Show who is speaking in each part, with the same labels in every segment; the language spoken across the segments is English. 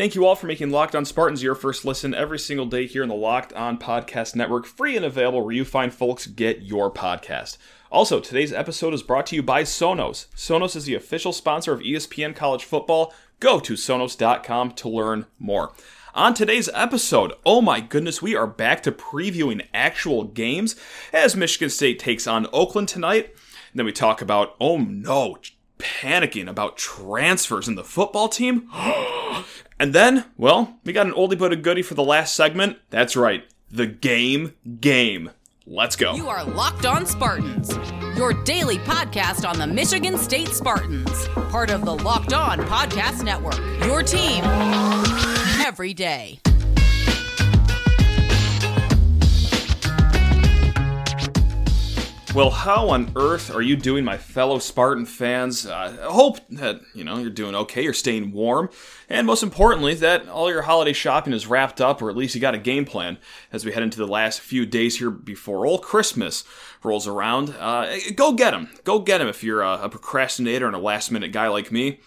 Speaker 1: Thank you all for making Locked On Spartans your first listen every single day here in the Locked On Podcast Network, free and available where you find folks get your podcast. Also, today's episode is brought to you by Sonos. Sonos is the official sponsor of ESPN College Football. Go to sonos.com to learn more. On today's episode, oh my goodness, we are back to previewing actual games as Michigan State takes on Oakland tonight. And then we talk about, oh no, panicking about transfers in the football team. and then, well, we got an oldie but a goodie for the last segment. That's right, the game game. Let's go.
Speaker 2: You are Locked On Spartans, your daily podcast on the Michigan State Spartans, part of the Locked On Podcast Network. Your team every day.
Speaker 1: Well, how on earth are you doing, my fellow Spartan fans? Uh, I hope that you know you're doing okay, you're staying warm, and most importantly, that all your holiday shopping is wrapped up, or at least you got a game plan as we head into the last few days here before old Christmas rolls around. Uh, go get them, go get them if you're a, a procrastinator and a last minute guy like me.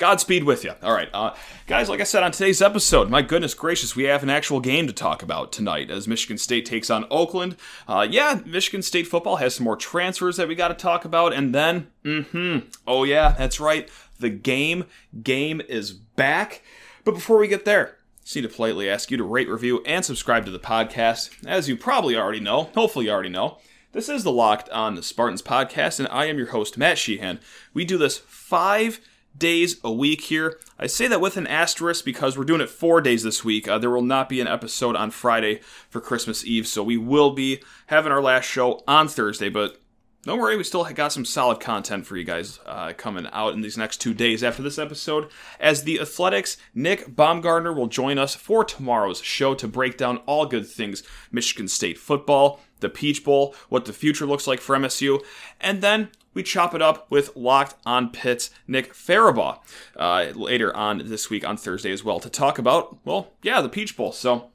Speaker 1: Godspeed with you. All right, uh, guys. Like I said on today's episode, my goodness gracious, we have an actual game to talk about tonight as Michigan State takes on Oakland. Uh, yeah, Michigan State football has some more transfers that we got to talk about, and then, mm-hmm. Oh yeah, that's right. The game game is back. But before we get there, need to politely ask you to rate, review, and subscribe to the podcast. As you probably already know, hopefully you already know. This is the Locked On the Spartans podcast, and I am your host, Matt Sheehan. We do this five days a week here. I say that with an asterisk because we're doing it four days this week. Uh, there will not be an episode on Friday for Christmas Eve, so we will be having our last show on Thursday, but don't worry, we still got some solid content for you guys uh, coming out in these next two days after this episode. As the Athletics, Nick Baumgardner will join us for tomorrow's show to break down all good things Michigan State football, the Peach Bowl, what the future looks like for MSU, and then we chop it up with Locked on Pitt's Nick Farabaugh uh, later on this week on Thursday as well to talk about, well, yeah, the Peach Bowl. So,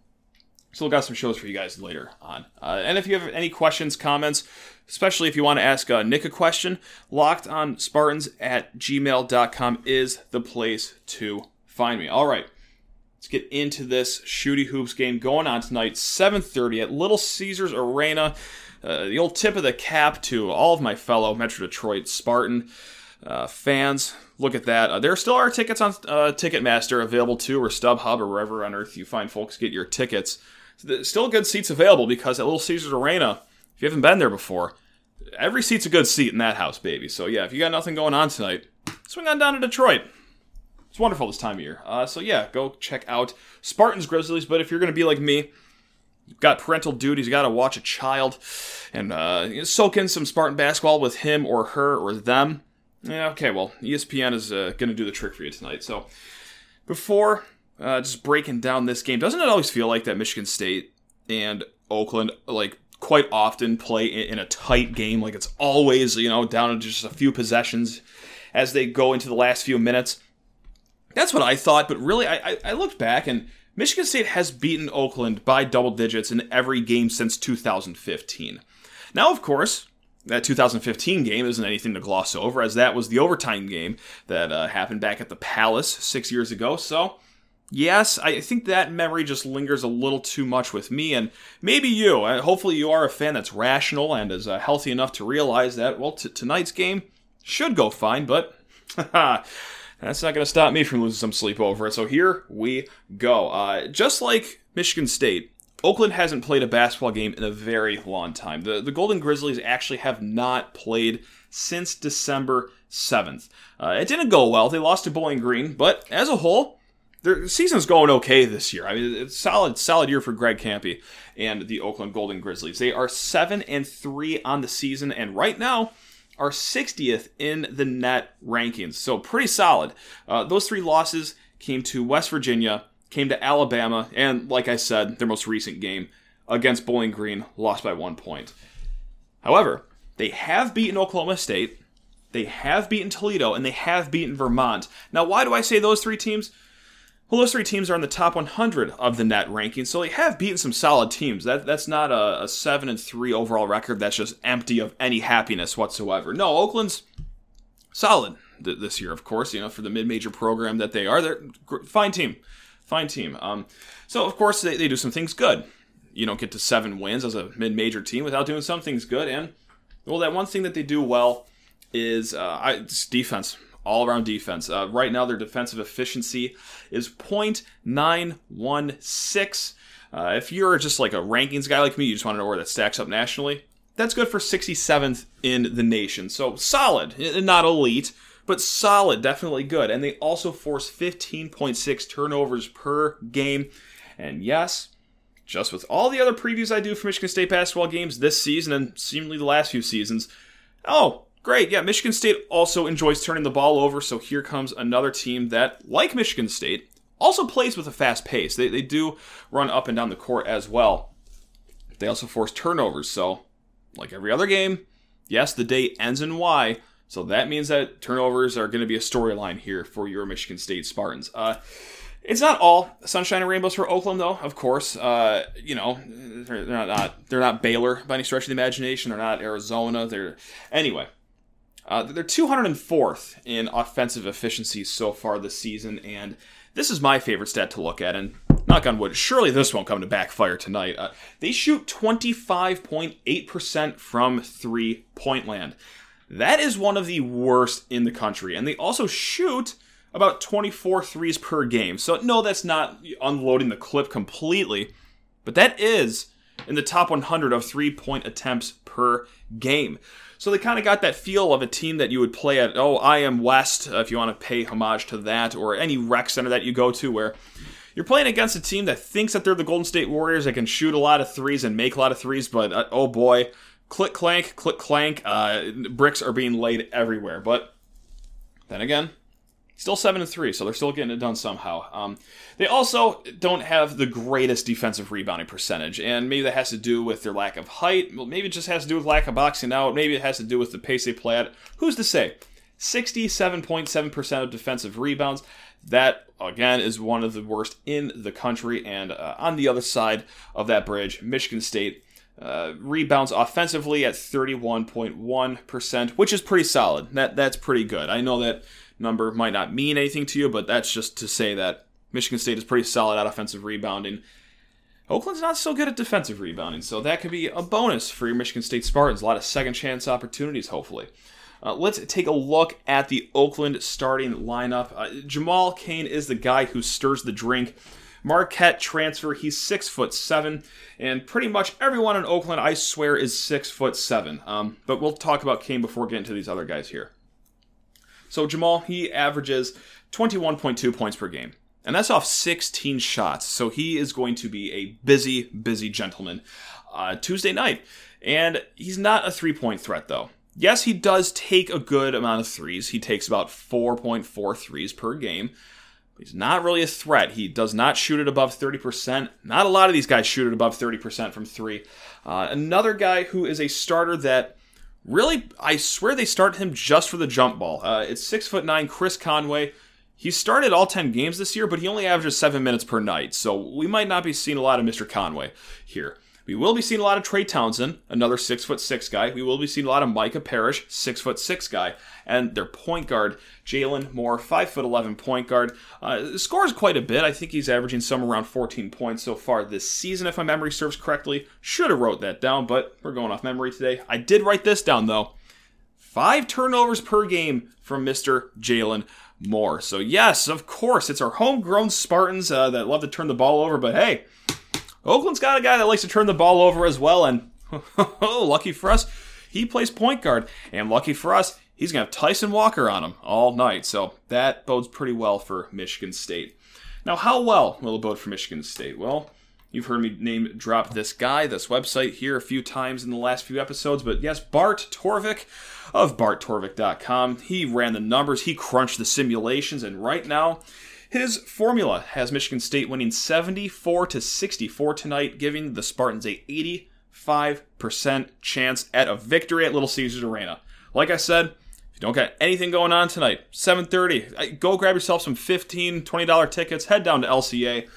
Speaker 1: still got some shows for you guys later on. Uh, and if you have any questions, comments, especially if you want to ask uh, Nick a question, locked on Spartans at gmail.com is the place to find me. All right. Let's get into this Shooty Hoops game going on tonight, 7:30 at Little Caesars Arena. Uh, the old tip of the cap to all of my fellow Metro Detroit Spartan uh, fans. Look at that. Uh, there still are tickets on uh, Ticketmaster available too, or StubHub, or wherever on earth you find folks get your tickets. Still good seats available because at Little Caesars Arena, if you haven't been there before, every seat's a good seat in that house, baby. So yeah, if you got nothing going on tonight, swing on down to Detroit. It's wonderful this time of year. Uh, so yeah, go check out Spartans Grizzlies. But if you're going to be like me, you've got parental duties, you got to watch a child and uh, soak in some Spartan basketball with him or her or them. Yeah, okay, well, ESPN is uh, going to do the trick for you tonight. So before uh, just breaking down this game, doesn't it always feel like that Michigan State and Oakland like quite often play in a tight game? Like it's always you know down to just a few possessions as they go into the last few minutes. That's what I thought, but really, I, I looked back and Michigan State has beaten Oakland by double digits in every game since 2015. Now, of course, that 2015 game isn't anything to gloss over, as that was the overtime game that uh, happened back at the Palace six years ago. So, yes, I think that memory just lingers a little too much with me, and maybe you. Uh, hopefully, you are a fan that's rational and is uh, healthy enough to realize that, well, t- tonight's game should go fine, but that's not going to stop me from losing some sleep over it. So here we go. Uh, just like Michigan State, Oakland hasn't played a basketball game in a very long time. The, the Golden Grizzlies actually have not played since December 7th. Uh, it didn't go well. They lost to Bowling Green, but as a whole, their season's going okay this year. I mean, it's solid, solid year for Greg Kampe and the Oakland Golden Grizzlies. They are seven and three on the season, and right now are 60th in the net rankings. So pretty solid. Uh, those three losses came to West Virginia, came to Alabama, and like I said, their most recent game against Bowling Green, lost by one point. However, they have beaten Oklahoma State, they have beaten Toledo, and they have beaten Vermont. Now, why do I say those three teams? Well, those three teams are in the top 100 of the net ranking, so they have beaten some solid teams. That that's not a, a seven and three overall record that's just empty of any happiness whatsoever. No, Oakland's solid th- this year, of course. You know, for the mid-major program that they are, they're a fine team, fine team. Um, so of course they, they do some things good. You don't get to seven wins as a mid-major team without doing some things good. And well, that one thing that they do well is uh, I, defense, all around defense. Uh, right now, their defensive efficiency is 0.916. Uh, if you're just like a rankings guy like me, you just want to know where that stacks up nationally. That's good for 67th in the nation. So solid, not elite, but solid, definitely good. And they also force 15.6 turnovers per game. And yes, just with all the other previews I do for Michigan State basketball games this season and seemingly the last few seasons, oh, great. Yeah, Michigan State also enjoys turning the ball over. So here comes another team that, like Michigan State, also plays with a fast pace. They, they do run up and down the court as well. They also force turnovers. So, like every other game, yes, the day ends in Y. So that means that turnovers are going to be a storyline here for your Michigan State Spartans. Uh, it's not all sunshine and rainbows for Oakland, though. Of course, uh, you know they're, not they're not Baylor by any stretch of the imagination. They're not Arizona. They're anyway. Uh, they're 204th in offensive efficiency so far this season, and this is my favorite stat to look at. And knock on wood, surely this won't come to backfire tonight. Uh, they shoot 25.8% from three point land. That is one of the worst in the country, and they also shoot about 24 threes per game. So, no, that's not unloading the clip completely, but that is in the top 100 of three point attempts per game. So they kind of got that feel of a team that you would play at, oh, IM West, uh, if you want to pay homage to that, or any rec center that you go to where you're playing against a team that thinks that they're the Golden State Warriors that can shoot a lot of threes and make a lot of threes, but uh, oh boy, click clank, click clank, uh, bricks are being laid everywhere. But then again, Still seven and three, so they're still getting it done somehow. Um, they also don't have the greatest defensive rebounding percentage, and maybe that has to do with their lack of height. Maybe it just has to do with lack of boxing out. Maybe it has to do with the pace they play at. Who's to say? 67.7% of defensive rebounds. That, again, is one of the worst in the country. And uh, on the other side of that bridge, Michigan State uh, rebounds offensively at 31.1%, which is pretty solid. That That's pretty good. I know that number might not mean anything to you, but that's just to say that Michigan State is pretty solid at offensive rebounding. Oakland's not so good at defensive rebounding, so that could be a bonus for your Michigan State Spartans. A lot of second chance opportunities, hopefully. Uh, let's take a look at the Oakland starting lineup. Uh, Jamal Cain is the guy who stirs the drink. Marquette transfer, he's six foot seven, and pretty much everyone in Oakland, I swear, is six foot seven. Um, but we'll talk about Cain before getting to these other guys here. So Jamal, he averages 21.2 points per game. And that's off 16 shots. So he is going to be a busy, busy gentleman uh, Tuesday night. And he's not a three point threat, though. Yes, he does take a good amount of threes. He takes about 4.4 threes per game. But he's not really a threat. He does not shoot it above 30%. Not a lot of these guys shoot it above 30% from three. Uh, another guy who is a starter that Really, I swear they start him just for the jump ball. Uh, it's six foot nine, Chris Conway. He started all 10 games this year, but he only averages seven minutes per night, so we might not be seeing a lot of Mr. Conway here. We will be seeing a lot of Trey Townsend, another six foot six guy. We will be seeing a lot of Micah Parrish, six foot six guy, and their point guard Jalen Moore, five foot eleven point guard. Uh, scores quite a bit. I think he's averaging somewhere around 14 points so far this season, if my memory serves correctly. Should have wrote that down, but we're going off memory today. I did write this down though. Five turnovers per game from Mr. Jalen Moore. So yes, of course, it's our homegrown Spartans uh, that love to turn the ball over, but hey Oakland's got a guy that likes to turn the ball over as well, and oh, lucky for us, he plays point guard. And lucky for us, he's going to have Tyson Walker on him all night. So that bodes pretty well for Michigan State. Now, how well will it bode for Michigan State? Well, you've heard me name drop this guy, this website here a few times in the last few episodes, but yes, Bart Torvik of barttorvik.com. He ran the numbers, he crunched the simulations, and right now, his formula has Michigan State winning 74 to 64 tonight, giving the Spartans a 85% chance at a victory at Little Caesars Arena. Like I said, if you don't got anything going on tonight, 7:30, uh, go grab yourself some 15, 20 dollar tickets, head down to LCA,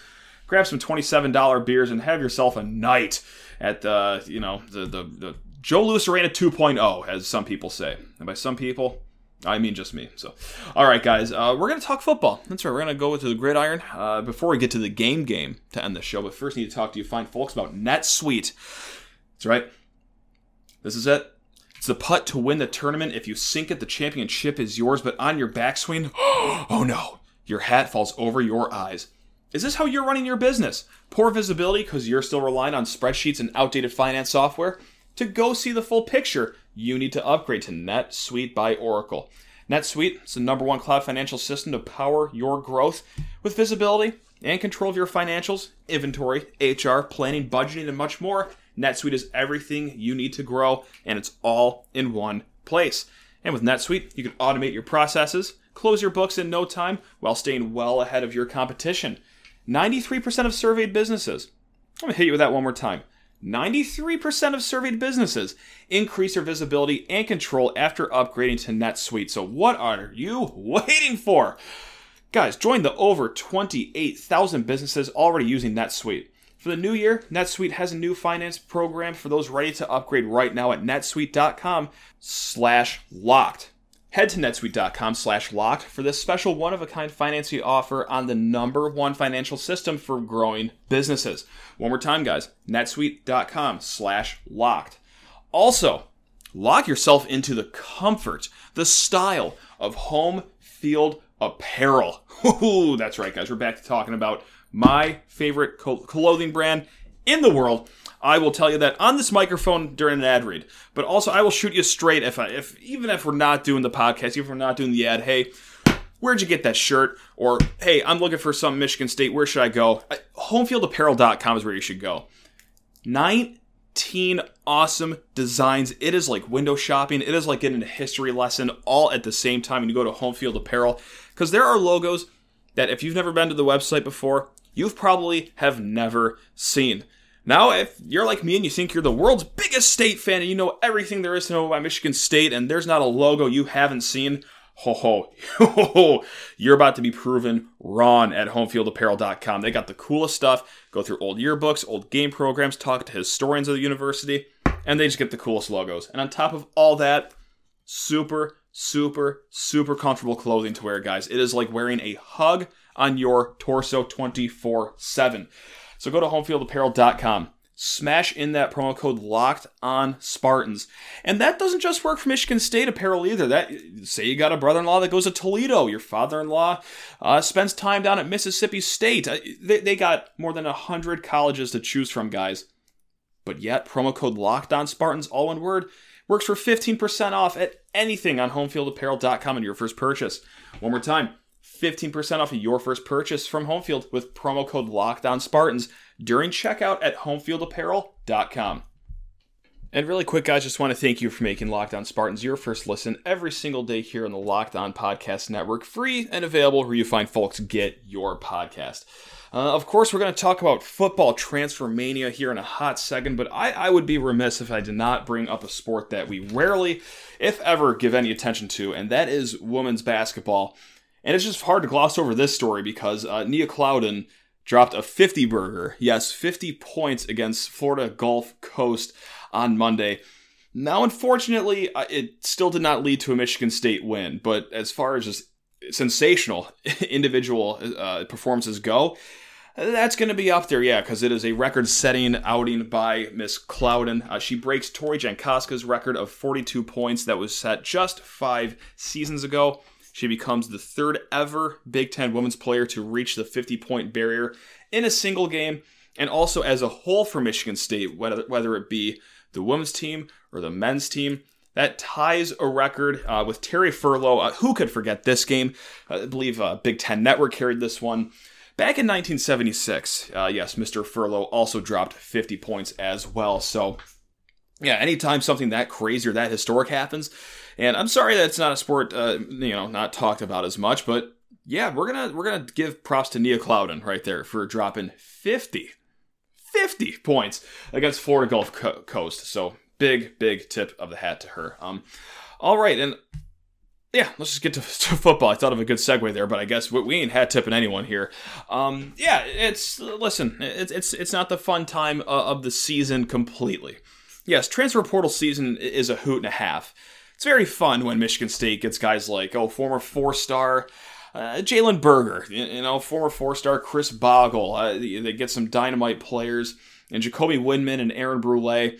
Speaker 1: grab some 27 dollar beers, and have yourself a night at the you know the the, the Joe Louis Arena 2.0, as some people say, and by some people, I mean, just me. So, all right, guys, uh, we're going to talk football. That's right. We're going to go to the gridiron uh, before we get to the game game to end the show. But first, I need to talk to you fine folks about NetSuite. That's right. This is it. It's the putt to win the tournament. If you sink it, the championship is yours. But on your backswing, oh no, your hat falls over your eyes. Is this how you're running your business? Poor visibility because you're still relying on spreadsheets and outdated finance software? To go see the full picture, you need to upgrade to NetSuite by Oracle. NetSuite is the number one cloud financial system to power your growth with visibility and control of your financials, inventory, HR, planning, budgeting, and much more. NetSuite is everything you need to grow, and it's all in one place. And with NetSuite, you can automate your processes, close your books in no time while staying well ahead of your competition. 93% of surveyed businesses, I'm to hit you with that one more time. 93% of surveyed businesses increase their visibility and control after upgrading to NetSuite. So, what are you waiting for? Guys, join the over 28,000 businesses already using NetSuite. For the new year, NetSuite has a new finance program for those ready to upgrade right now at netsuite.com slash locked. Head to netsuite.com slash locked for this special one of a kind financing offer on the number one financial system for growing businesses. One more time, guys netsuite.com slash locked. Also, lock yourself into the comfort, the style of home field apparel. Ooh, that's right, guys. We're back to talking about my favorite clothing brand in the world. I will tell you that on this microphone during an ad read, but also I will shoot you straight if I, if even if we're not doing the podcast, even if we're not doing the ad. Hey, where'd you get that shirt? Or hey, I'm looking for some Michigan State. Where should I go? Homefieldapparel.com is where you should go. 19 awesome designs. It is like window shopping. It is like getting a history lesson all at the same time when you go to Homefield Apparel because there are logos that if you've never been to the website before, you've probably have never seen. Now, if you're like me and you think you're the world's biggest state fan and you know everything there is to know about Michigan State and there's not a logo you haven't seen, ho ho, ho, you're about to be proven wrong at homefieldapparel.com. They got the coolest stuff. Go through old yearbooks, old game programs, talk to historians of the university, and they just get the coolest logos. And on top of all that, super, super, super comfortable clothing to wear, guys. It is like wearing a hug on your torso 24 7. So go to homefieldapparel.com. Smash in that promo code locked on Spartans. And that doesn't just work for Michigan State apparel either. That say you got a brother-in-law that goes to Toledo, your father-in-law uh, spends time down at Mississippi State. Uh, they, they got more than 100 colleges to choose from, guys. But yet, promo code locked on Spartans, all one word, works for 15% off at anything on homefieldapparel.com in your first purchase. One more time. 15% off of your first purchase from Homefield with promo code Locked On Spartans during checkout at homefieldapparel.com. And really quick, guys, just want to thank you for making Locked On Spartans your first listen every single day here on the Locked On Podcast Network, free and available where you find folks get your podcast. Uh, of course, we're going to talk about football transfer mania here in a hot second, but I, I would be remiss if I did not bring up a sport that we rarely, if ever, give any attention to, and that is women's basketball. And it's just hard to gloss over this story because uh, Nia Clouden dropped a 50 burger. Yes, 50 points against Florida Gulf Coast on Monday. Now, unfortunately, uh, it still did not lead to a Michigan State win, but as far as just sensational individual uh, performances go, that's going to be up there, yeah, because it is a record-setting outing by Miss Clouden. Uh, she breaks Tori Jankoska's record of 42 points that was set just five seasons ago. She becomes the third ever Big Ten women's player to reach the 50 point barrier in a single game, and also as a whole for Michigan State, whether, whether it be the women's team or the men's team. That ties a record uh, with Terry Furlow. Uh, who could forget this game? I believe uh, Big Ten Network carried this one. Back in 1976, uh, yes, Mr. Furlow also dropped 50 points as well. So, yeah, anytime something that crazy or that historic happens, and I'm sorry that it's not a sport, uh, you know, not talked about as much, but yeah, we're gonna we're gonna give props to Nia Clouden right there for dropping 50, 50 points against Florida Gulf Co- Coast. So big, big tip of the hat to her. Um, all right, and yeah, let's just get to, to, football. I thought of a good segue there, but I guess we, we ain't hat tipping anyone here. Um, yeah, it's listen, it's it's it's not the fun time uh, of the season completely. Yes, transfer portal season is a hoot and a half. it's very fun when Michigan State gets guys like, oh, former four star uh, Jalen Berger, you, know, former four star Khris Bogle. Uh, they get some dynamite players, and Jacoby Windmon and Aaron Brule.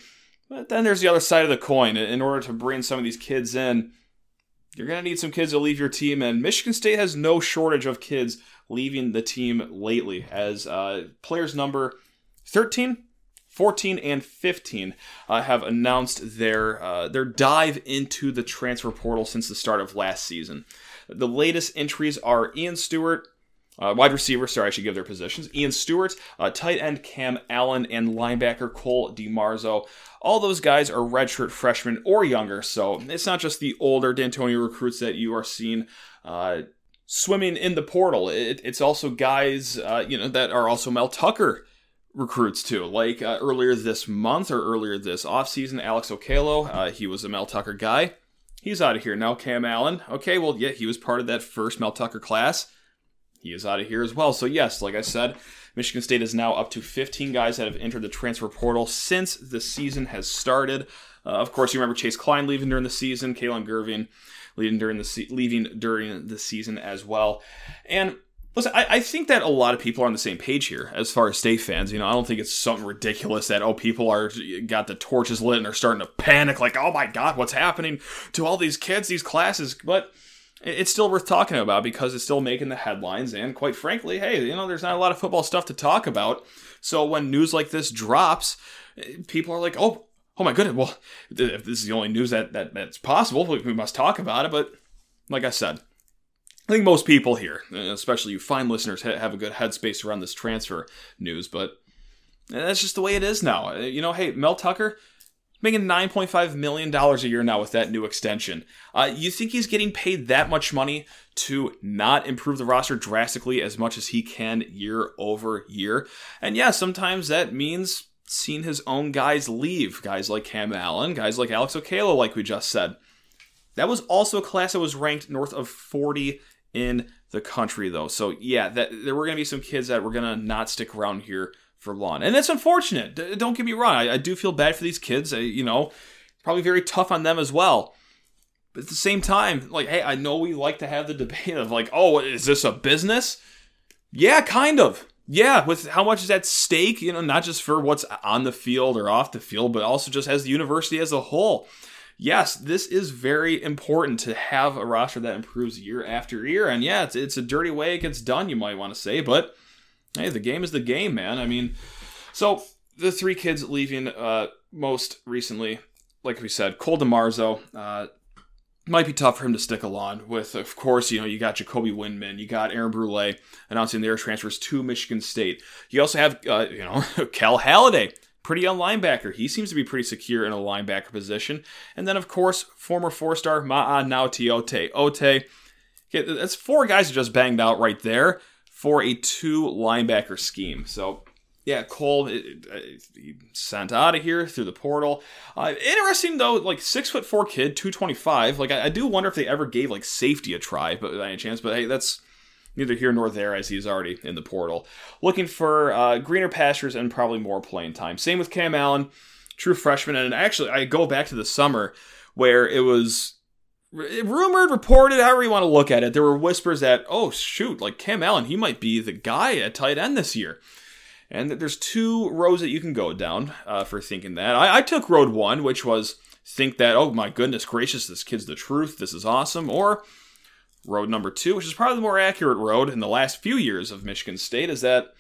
Speaker 1: But then there's the other side of the coin. In order to bring some of these kids in, you're going to need some kids to leave your team, and Michigan State has no shortage of kids leaving the team lately, as uh, players number 13, 14 and 15 uh, have announced their uh, their dive into the transfer portal since the start of last season. The latest entries are Ian Stewart, uh, wide receiver, sorry, I should give their positions. Ian Stewart, uh, tight end Cam Allen, and linebacker Cole DiMarzo. All those guys are redshirt freshmen or younger, so it's not just the older Dantonio recruits that you are seeing uh, swimming in the portal. It, it's also guys, uh, you know, that are also Mel Tucker recruits too. Like uh, earlier this month or earlier this offseason, Alex Okelo, uh, he was a Mel Tucker guy. He's out of here now. Cam Allen. Okay, well, yeah, he was part of that first Mel Tucker class. He is out of here as well. So, yes, like I said, Michigan State is now up to 15 guys that have entered the transfer portal since the season has started. Uh, of course, you remember Chase Klein leaving during the season, Kalon Gervin leaving during the se- leaving during the season as well. And listen, I, I, think that a lot of people are on the same page here as far as state fans. You know, I don't think it's something ridiculous that oh people are got the torches lit and are starting to panic like oh my god what's happening to all these kids these classes, but it's still worth talking about because it's still making the headlines and quite frankly hey you know there's not a lot of football stuff to talk about so when news like this drops people are like oh oh my goodness, well, if this is the only news that, that that's possible, we must talk about it. But like I said, I think most people here, especially you fine listeners, have a good headspace around this transfer news. But that's just the way it is now. Uh, you know, hey, Mel Tucker making $9.5 million a year now with that new extension. Uh, you think he's getting paid that much money to not improve the roster drastically as much as he can year over year? And yeah, sometimes that means seeing his own guys leave, guys like Cam Allen, guys like Alex Okelo, like we just said. That was also a class that was ranked north of 40 in the country, though. So yeah, that there were going to be some kids that were going to not stick around here for long, and that's unfortunate. Don't get me wrong; I, I do feel bad for these kids. I, you know, probably very tough on them as well. But at the same time, like, hey, I know we like to have the debate of like, oh, is this a business? Yeah, kind of yeah, with how much is at stake, you know, not just for what's on the field or off the field, but also just as the university as a whole. Yes, this is very important to have a roster that improves year after year. And yeah, it's, it's a dirty way it gets done, you might want to say, but hey, the game is the game, man. I mean, so the three kids leaving uh, most recently, like we said, Cole DiMarzo, uh, might be tough for him to stick along with, of course, you know, you got Jacoby Windmon, you got Aaron Brule announcing their transfers to Michigan State. You also have, uh, you know, Cal Haladay, pretty young linebacker. He seems to be pretty secure in a linebacker position. And then, of course, former four-star Ma'a Gaoteote. Okay, that's four guys just banged out right there for a two linebacker scheme. So yeah, Cole it, it, he sent out of here through the portal. Uh, interesting though, like six foot four kid, two twenty five. Like I, I, do wonder if they ever gave like safety a try, but by any chance. But hey, that's neither here nor there, as he's already in the portal, looking for uh, greener pastures and probably more playing time. Same with Cam Allen, true freshman, and actually I go back to the summer where it was rumored, reported, however you want to look at it. There were whispers that oh shoot, like Cam Allen, he might be the guy at tight end this year. And there's two roads that you can go down uh, for thinking that. I, I took road one, which was think that, oh my goodness gracious, this kid's the truth, this is awesome. Or road number two, which is probably the more accurate road in the last few years of Michigan State, is that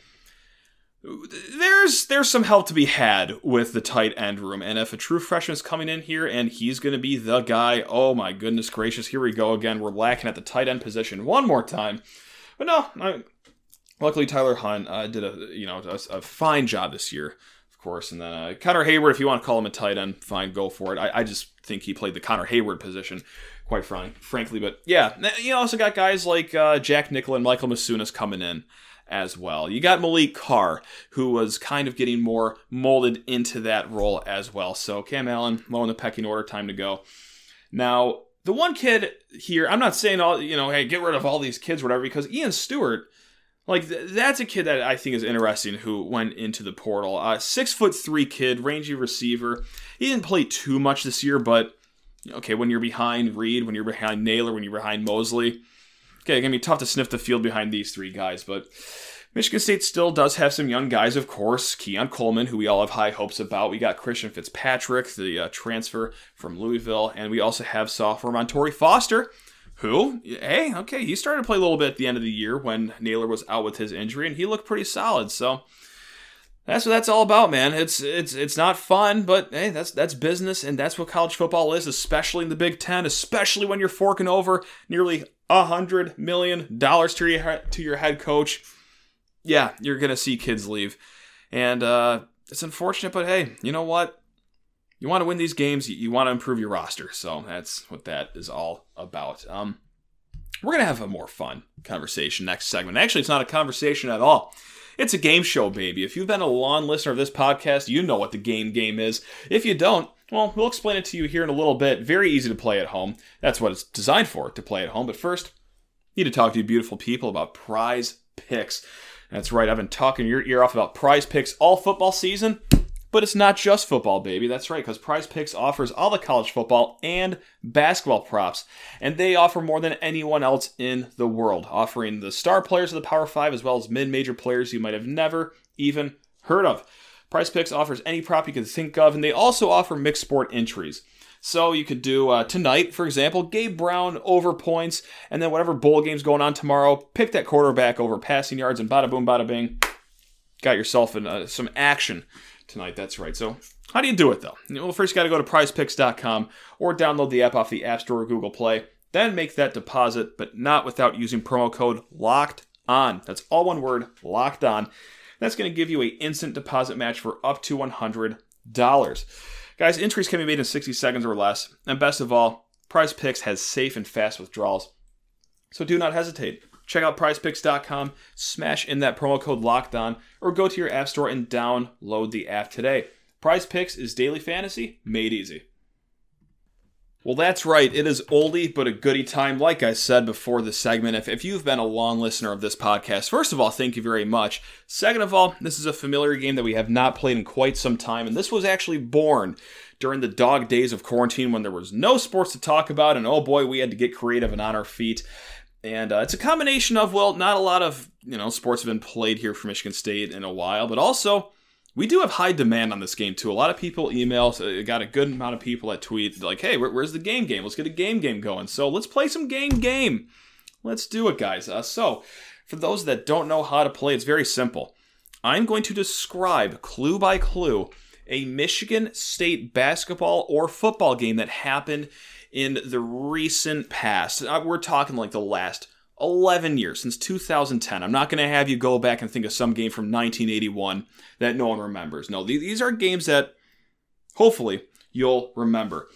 Speaker 1: there's there's some help to be had with the tight end room. And if a true freshman is coming in here and he's going to be the guy, oh my goodness gracious, here we go again. We're lacking at the tight end position one more time. But no, I, luckily Tyler Hunt uh, did a you know a, a, fine job this year, of course. And then uh, Connor Heyward, if you want to call him a tight end, fine, go for it. I, I just think he played the Connor Heyward position, quite frank, frankly. But yeah, you also got guys like uh, Jack Nickel and Michael Masunas coming in as well. You got Maliq Carr, who was kind of getting more molded into that role as well. So Cam Allen, low in the pecking order, time to go. Now, the one kid here, I'm not saying all, you know, hey, get rid of all these kids, whatever, because Ian Stewart like th- that's a kid that I think is interesting who went into the portal. Uh, six foot three kid, rangy receiver. He didn't play too much this year, but Okay, when you're behind Reed, when you're behind Nailor, when you're behind Mosley, okay, it's gonna be tough to sniff the field behind these three guys, but Michigan State still does have some young guys, of course. Keon Coleman, who we all have high hopes about. We got Christian Fitzpatrick, the uh, transfer from Louisville, and we also have sophomore Montorie Foster, who, hey, okay, he started to play a little bit at the end of the year when Nailor was out with his injury, and he looked pretty solid. So that's what that's all about, man. It's it's it's not fun, but hey, that's that's business, and that's what college football is, especially in the Big Ten, especially when you're forking over nearly a hundred million dollars to your to your head coach. Yeah, you're gonna see kids leave, and uh, it's unfortunate, but hey, you know what? You want to win these games, you, you want to improve your roster, so that's what that is all about. Um, we're gonna have a more fun conversation next segment. Actually, it's not a conversation at all. It's a game show, baby. If you've been a long listener of this podcast, you know what the game game is. If you don't, well, we'll explain it to you here in a little bit. Very easy to play at home. That's what it's designed for, to play at home. But first, need to talk to you beautiful people about prize picks. That's right, I've been talking your ear off about prize picks all football season. But it's not just football, baby. That's right, because Prize Picks offers all the college football and basketball props, and they offer more than anyone else in the world, offering the star players of the Power Five as well as mid major players you might have never even heard of. Prize Picks offers any prop you can think of, and they also offer mixed sport entries. So you could do uh, tonight, for example, Gabe Brown over points, and then whatever bowl game's going on tomorrow, pick that quarterback over passing yards, and bada boom, bada bing, got yourself in, uh, some action tonight. That's right. So, how do you do it though? Well, first you got to go to prizepicks.com or download the app off the App Store or Google Play. Then make that deposit, but not without using promo code LOCKED ON. That's all one word, locked on. That's going to give you a instant deposit match for up to $100. Guys, entries can be made in 60 seconds or less. And best of all, Prize Picks has safe and fast withdrawals. So do not hesitate. Check out prizepicks.com, smash in that promo code locked on, or go to your app store and download the app today. Prize Picks is daily fantasy made easy. Well, that's right. It is oldie but a goodie time. Like I said before the segment, if, if you've been a long listener of this podcast, first of all, thank you very much. Second of all, this is a familiar game that we have not played in quite some time, and this was actually born during the dog days of quarantine when there was no sports to talk about, and oh boy, we had to get creative and on our feet. And uh, it's a combination of, well, not a lot of, you know, sports have been played here for Michigan State in a while, but also we do have high demand on this game too. A lot of people email, so got a good amount of people that tweet like, "Hey, where, where's the game game? Let's get a game game going." So let's play some game game. Let's do it, guys. Uh, so for those that don't know how to play, it's very simple. I'm going to describe clue by clue a Michigan State basketball or football game that happened in the recent past. Uh, we're talking like the last 11 years, since 2010. I'm not going to have you go back and think of some game from 1981 that no one remembers. No, these are games that hopefully you'll remember.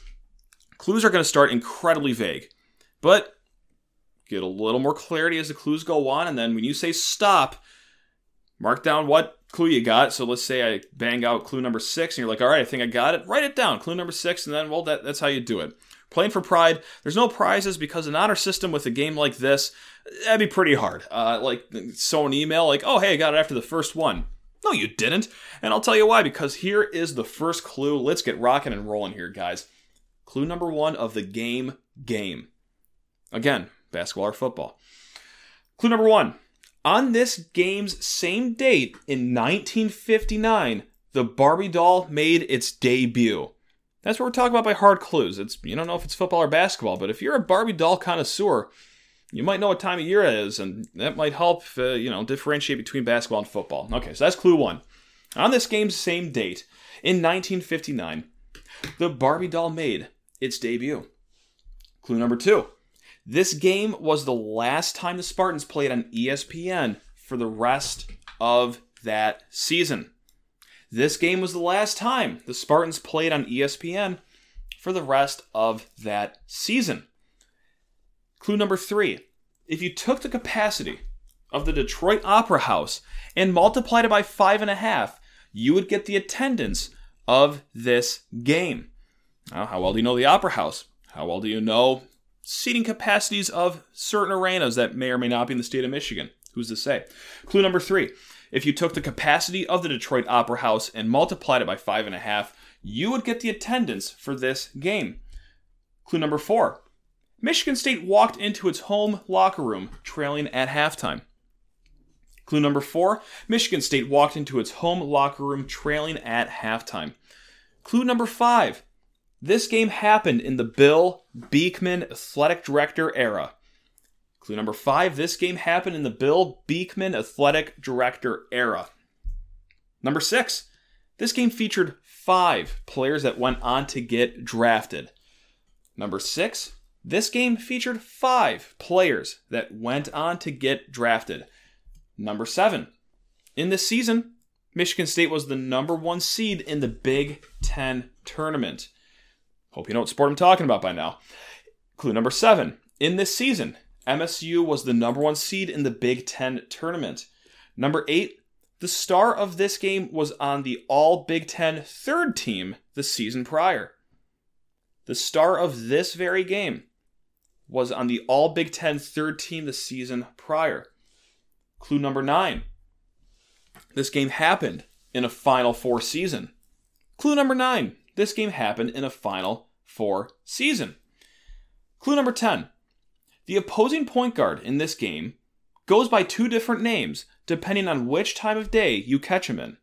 Speaker 1: Clues are going to start incredibly vague, but get a little more clarity as the clues go on. And then when you say stop, mark down what clue you got. So let's say I bang out clue number six, and you're like, all right, I think I got it. Write it down, clue number six, and then, well, that, that's how you do it. Playing for pride, there's no prizes because an honor system with a game like this, that'd be pretty hard. Uh, like, so an email, like, oh, hey, I got it after the first one. No, you didn't. And I'll tell you why, because here is the first clue. Let's get rocking and rolling here, guys. Clue number one of the game game. Again, basketball or football. Clue number one. On this game's same date in 1959, the Barbie doll made its debut. That's what we're talking about by hard clues. It's you don't know if it's football or basketball, but if you're a Barbie doll connoisseur, you might know what time of year it is, and that might help uh, you know differentiate between basketball and football. Okay, so that's clue one. On this game's same date in 1959, the Barbie doll made its debut. Clue number two. This game was the last time the Spartans played on ESPN for the rest of that season. This game was the last time the Spartans played on ESPN for the rest of that season. Clue number three if you took the capacity of the Detroit Opera House and multiplied it by five and a half, you would get the attendance of this game. Now, how well do you know the Opera House? How well do you know seating capacities of certain arenas that may or may not be in the state of Michigan? Who's to say? Clue number three if you took the capacity of the Detroit Opera House and multiplied it by five and a half, you would get the attendance for this game. Clue number four Michigan State walked into its home locker room trailing at halftime. Clue number four Michigan State walked into its home locker room trailing at halftime. Clue number five this game happened in the Bill Beekman athletic director era. Clue number five this game happened in the Bill Beekman athletic director era. Number six, this game featured five players that went on to get drafted. Number six, this game featured five players that went on to get drafted. Number seven, in this season, Michigan State was the number one seed in the Big Ten tournament. Hope you know what sport I'm talking about by now. Clue number seven, in this season, MSU was the number one seed in the Big Ten tournament. Number eight, the star of this game was on the All Big Ten third team the season prior. The star of this very game was on the All Big Ten third team the season prior. Clue number nine. This game happened in a Final Four season. Clue number nine. This game happened in a Final Four season. Clue number 10. The opposing point guard in this game goes by two different names depending on which time of day you catch him in.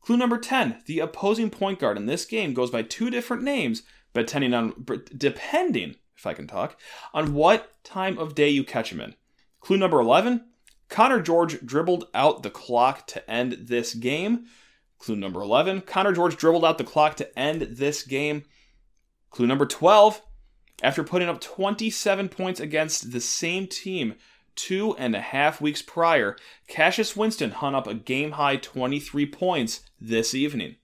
Speaker 1: Clue number 10. The opposing point guard in this game goes by two different names depending on depending, if I can talk, on what time of day you catch him in. Clue number 11. Connor George dribbled out the clock to end this game. Clue number 11. Connor George dribbled out the clock to end this game. Clue number 12. After putting up 27 points against the same team two and a half weeks prior, Cassius Winston hung up a game high 23 points this evening.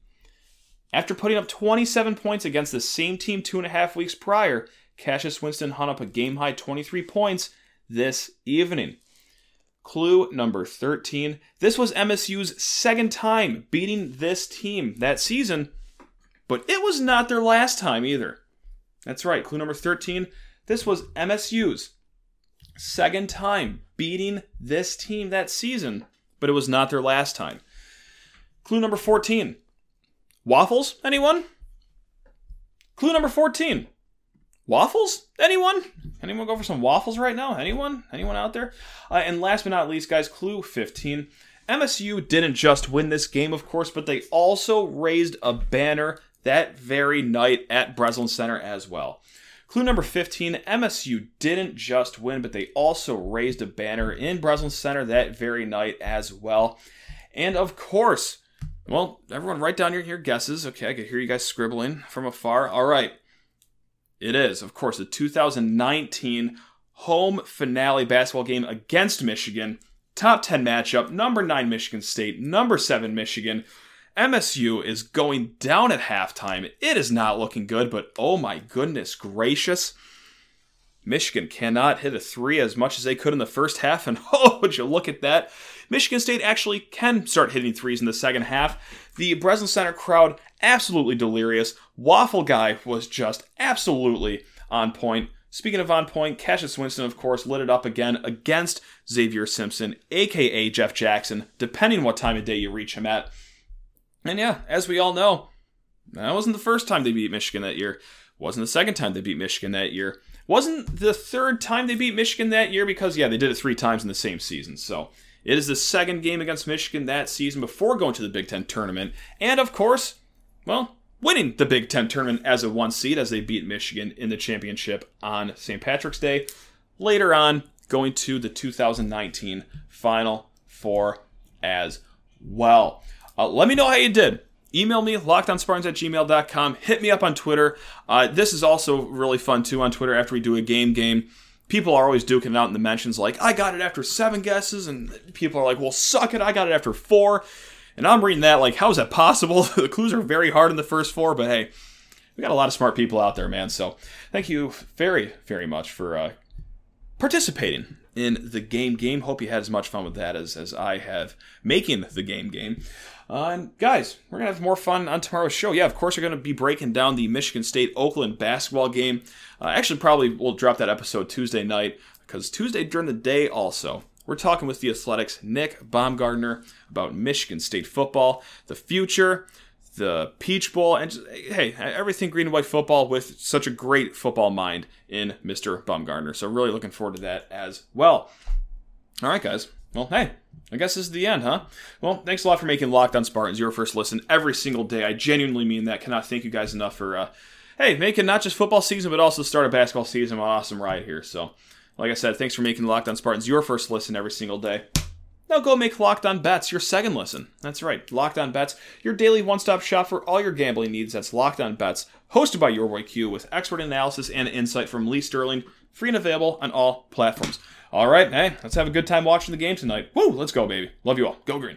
Speaker 1: After putting up 27 points against the same team two and a half weeks prior, Cassius Winston hung up a game high 23 points this evening. Clue number 13. This was MSU's second time beating this team that season, but it was not their last time either. That's right, clue number 13. This was MSU's second time beating this team that season, but it was not their last time. Clue number 14. Waffles? Anyone? Clue number 14. Waffles? Anyone? Anyone go for some waffles right now? Anyone? Anyone out there? Uh, and last but not least, guys, clue 15. MSU didn't just win this game, of course, but they also raised a banner that very night at Breslin Center as well. Clue number 15 MSU didn't just win, but they also raised a banner in Breslin Center that very night as well. And of course, well, everyone write down your, your guesses. Okay, I can hear you guys scribbling from afar. All right. It is, of course, the 2019 home finale basketball game against Michigan. Top 10 matchup, number 9 Michigan State, number 7 Michigan. MSU is going down at halftime. It is not looking good, but oh my goodness gracious. Michigan cannot hit a three as much as they could in the first half, and oh, would you look at that? Michigan State actually can start hitting threes in the second half. The Breslin Center crowd absolutely delirious. Waffle Guy was just absolutely on point. Speaking of on point, Cassius Winston, of course, lit it up again against Zavier Simpson, aka Jeff Jackson, depending what time of day you reach him at. And yeah, as we all know, that wasn't the first time they beat Michigan that year. Wasn't the second time they beat Michigan that year. Wasn't the third time they beat Michigan that year because yeah, they did it three times in the same season. So it is the second game against Michigan that season before going to the Big Ten tournament, and of course, well, winning the Big Ten tournament as a one seed as they beat Michigan in the championship on St. Patrick's Day. Later on, going to the 2019 Final Four as well. Uh, let me know how you did. Email me, lockedonspartans at gmail.com. Hit me up on Twitter. Uh, this is also really fun, too, on Twitter after we do a game game. People are always duking out in the mentions like, I got it after seven guesses, and people are like, well, suck it, I got it after four. And I'm reading that like, how is that possible? the clues are very hard in the first four, but hey, we got a lot of smart people out there, man. So thank you very, very much for uh, participating in the game game. Hope you had as much fun with that as, as I have making the game game. Uh, and guys, we're gonna have more fun on tomorrow's show. Yeah, of course, we're gonna be breaking down the Michigan State Oakland basketball game. Uh, actually, probably we'll drop that episode Tuesday night because Tuesday during the day also. We're talking with the Athletics' Nick Baumgardner about Michigan State football, the future, the Peach Bowl, and just, hey, everything green and white football with such a great football mind in Mr. Baumgardner. So really looking forward to that as well. All right, guys. Well, hey, I guess this is the end, huh? Well, thanks a lot for making Locked On Spartans your first listen every single day. I genuinely mean that. Cannot thank you guys enough for, uh, hey, making not just football season, but also start a basketball season. An awesome ride here. So, like I said, thanks for making Locked On Spartans your first listen every single day. Now go make Locked On Bets your second listen. That's right, Locked On Bets, your daily one-stop shop for all your gambling needs. That's Locked On Bets, hosted by your boy Q, with expert analysis and insight from Lee Sterling, free and available on all platforms. All right, hey, let's have a good time watching the game tonight. Woo, let's go, baby. Love you all. Go green.